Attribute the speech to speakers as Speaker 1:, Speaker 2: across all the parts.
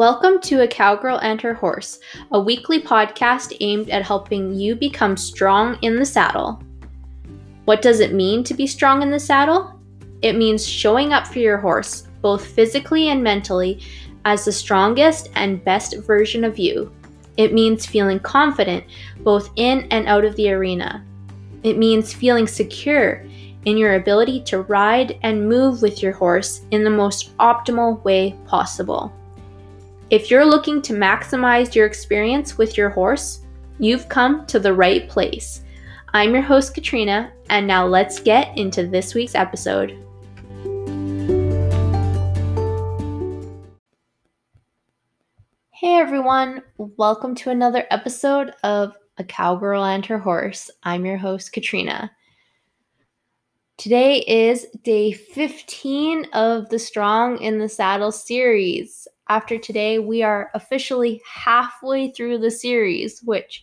Speaker 1: Welcome to A Cowgirl and Her Horse, a weekly podcast aimed at helping you become strong in the saddle. What does it mean to be strong in the saddle? It means showing up for your horse, both physically and mentally, as the strongest and best version of you. It means feeling confident both in and out of the arena. It means feeling secure in your ability to ride and move with your horse in the most optimal way possible. If you're looking to maximize your experience with your horse, you've come to the right place. I'm your host, Katrina, and now let's get into this week's episode. Hey everyone, welcome to another episode of A Cowgirl and Her Horse. I'm your host, Katrina. Today is day 15 of the Strong in the Saddle series after today, we are officially halfway through the series, which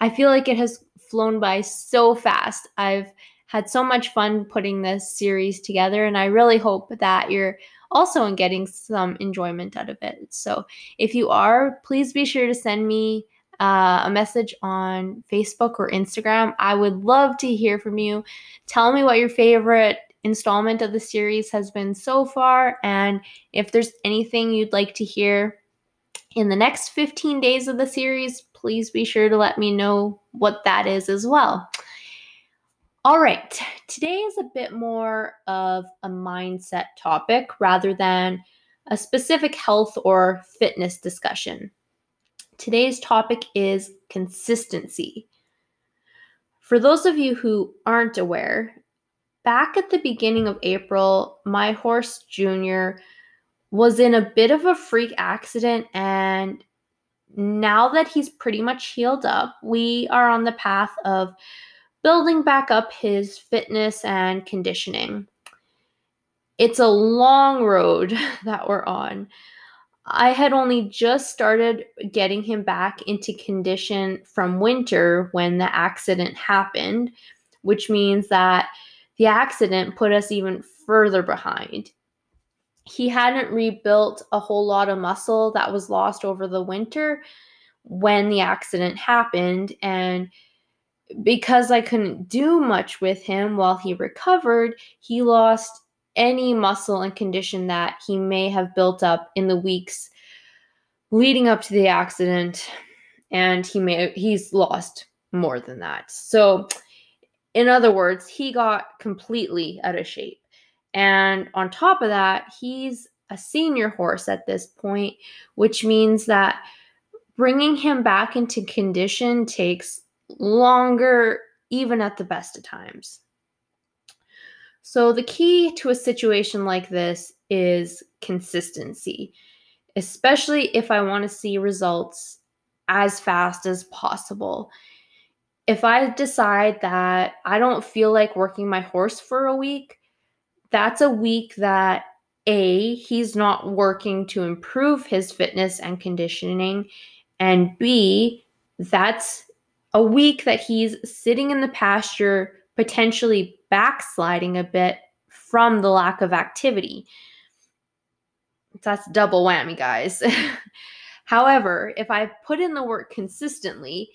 Speaker 1: I feel like it has flown by so fast. I've had so much fun putting this series together, and I really hope that you're also getting some enjoyment out of it. So, if you are, please be sure to send me uh, a message on Facebook or Instagram. I would love to hear from you. Tell me what your favorite installment of the series has been so far. And if there's anything you'd like to hear in the next 15 days of the series, please be sure to let me know what that is as well. All right, today is a bit more of a mindset topic rather than a specific health or fitness discussion. Today's topic is consistency. For those of you who aren't aware, back at the beginning of April, my horse Junior was in a bit of a freak accident and now that he's pretty much healed up, we are on the path of building back up his fitness and conditioning. It's a long road that we're on. I had only just started getting him back into condition from winter when the accident happened, which means that the accident put us even further behind. He hadn't rebuilt a whole lot of muscle that was lost over the winter when the accident happened. And because I couldn't do much with him while he recovered, he lost any muscle and condition that he may have built up in the weeks leading up to the accident and he may he's lost more than that. So in other words, he got completely out of shape. And on top of that, he's a senior horse at this point, which means that bringing him back into condition takes longer, even at the best of times. So, the key to a situation like this is consistency, especially if I want to see results as fast as possible if I decide that I don't feel like working my horse for a week, that's a week that A, he's not working to improve his fitness and conditioning, and B, that's a week that he's sitting in the pasture, potentially backsliding a bit from the lack of activity. That's double whammy, guys. However, if I put in the work consistently,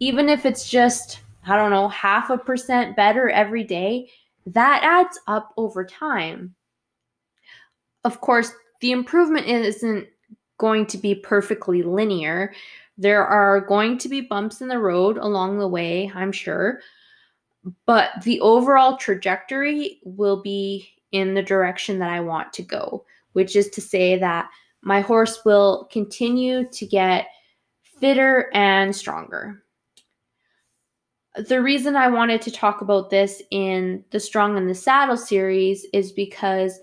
Speaker 1: even if it's just, I don't know, half a percent better every day, that adds up over time. Of course, the improvement isn't going to be perfectly linear. There are going to be bumps in the road along the way, I'm sure, but the overall trajectory will be in the direction that I want to go, which is to say that my horse will continue to get fitter and stronger the reason I wanted to talk about this in the Strong in the Saddle series is because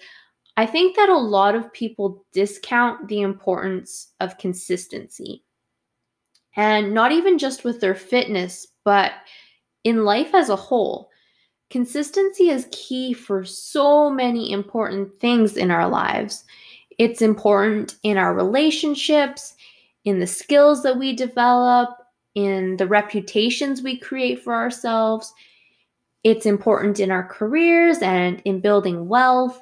Speaker 1: I think that a lot of people discount the importance of consistency. And not even just with their fitness, but in life as a whole. Consistency is key for so many important things in our lives. It's important in our relationships, in the skills that we develop, in the reputations we create for ourselves. It's important in our careers and in building wealth.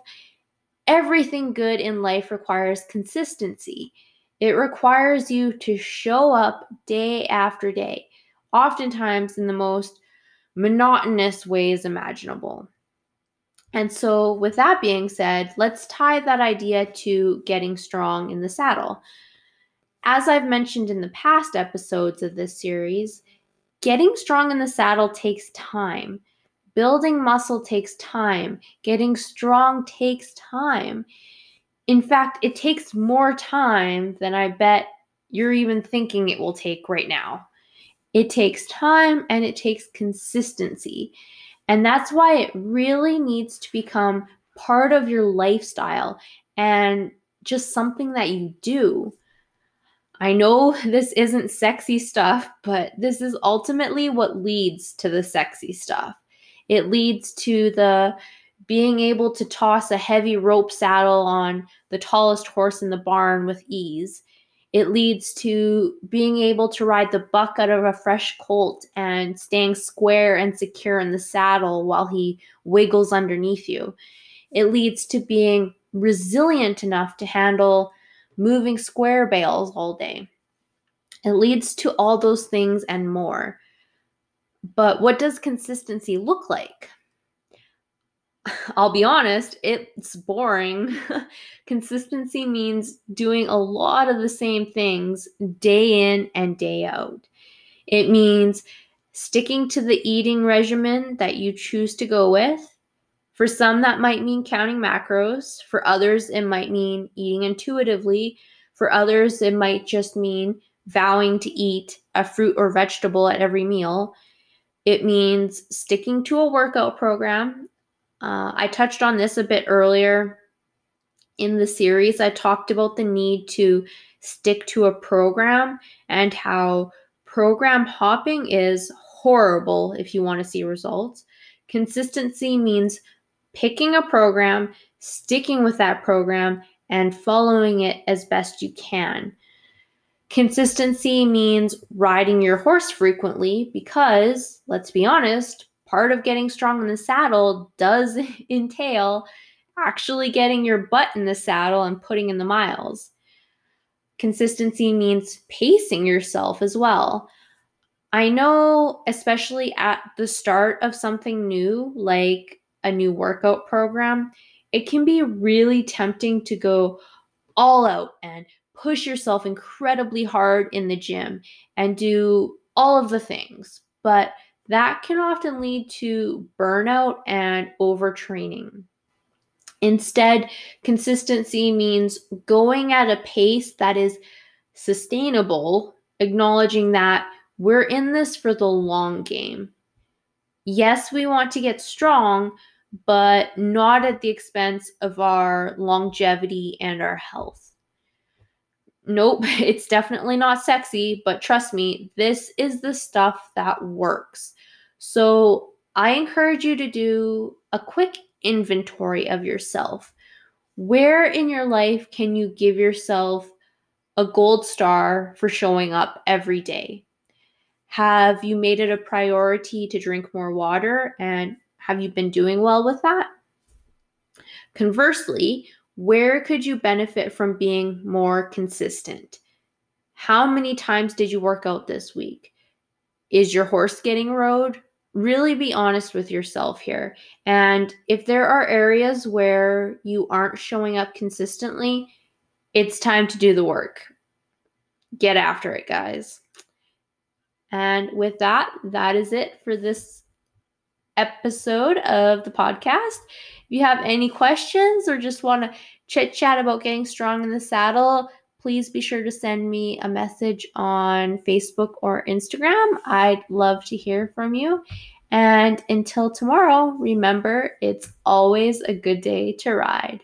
Speaker 1: Everything good in life requires consistency. It requires you to show up day after day, oftentimes in the most monotonous ways imaginable. And so, with that being said, let's tie that idea to getting strong in the saddle. As I've mentioned in the past episodes of this series, getting strong in the saddle takes time. Building muscle takes time. Getting strong takes time. In fact, it takes more time than I bet you're even thinking it will take right now. It takes time and it takes consistency. And that's why it really needs to become part of your lifestyle and just something that you do. I know this isn't sexy stuff, but this is ultimately what leads to the sexy stuff. It leads to the being able to toss a heavy rope saddle on the tallest horse in the barn with ease. It leads to being able to ride the buck out of a fresh colt and staying square and secure in the saddle while he wiggles underneath you. It leads to being resilient enough to handle moving square bales all day. It leads to all those things and more. But what does consistency look like? I'll be honest, it's boring. Consistency means doing a lot of the same things day in and day out. It means sticking to the eating regimen that you choose to go with. For some, that might mean counting macros. For others, it might mean eating intuitively. For others, it might just mean vowing to eat a fruit or vegetable at every meal. It means sticking to a workout program uh, I touched on this a bit earlier in the series. I talked about the need to stick to a program and how program hopping is horrible if you want to see results. Consistency means picking a program, sticking with that program, and following it as best you can. Consistency means riding your horse frequently because, let's be honest, part of getting strong in the saddle does entail actually getting your butt in the saddle and putting in the miles. Consistency means pacing yourself as well. I know, especially at the start of something new, like a new workout program, it can be really tempting to go all out and push yourself incredibly hard in the gym and do all of the things. But that can often lead to burnout and overtraining. Instead, consistency means going at a pace that is sustainable, acknowledging that we're in this for the long game. Yes, we want to get strong, but not at the expense of our longevity and our health. Nope, it's definitely not sexy, but trust me, this is the stuff that works. So I encourage you to do a quick inventory of yourself. Where in your life can you give yourself a gold star for showing up every day? Have you made it a priority to drink more water and have you been doing well with that? Conversely, where could you benefit from being more consistent? How many times did you work out this week? Is your horse getting rode? really be honest with yourself here. And if there are areas where you aren't showing up consistently, it's time to do the work. Get after it, guys. And with that, that is it for this episode of the podcast. If you have any questions or just want to chit chat about getting strong in the saddle, please be sure to send me a message on Facebook or Instagram. I'd love to hear from you. And until tomorrow, remember it's always a good day to ride.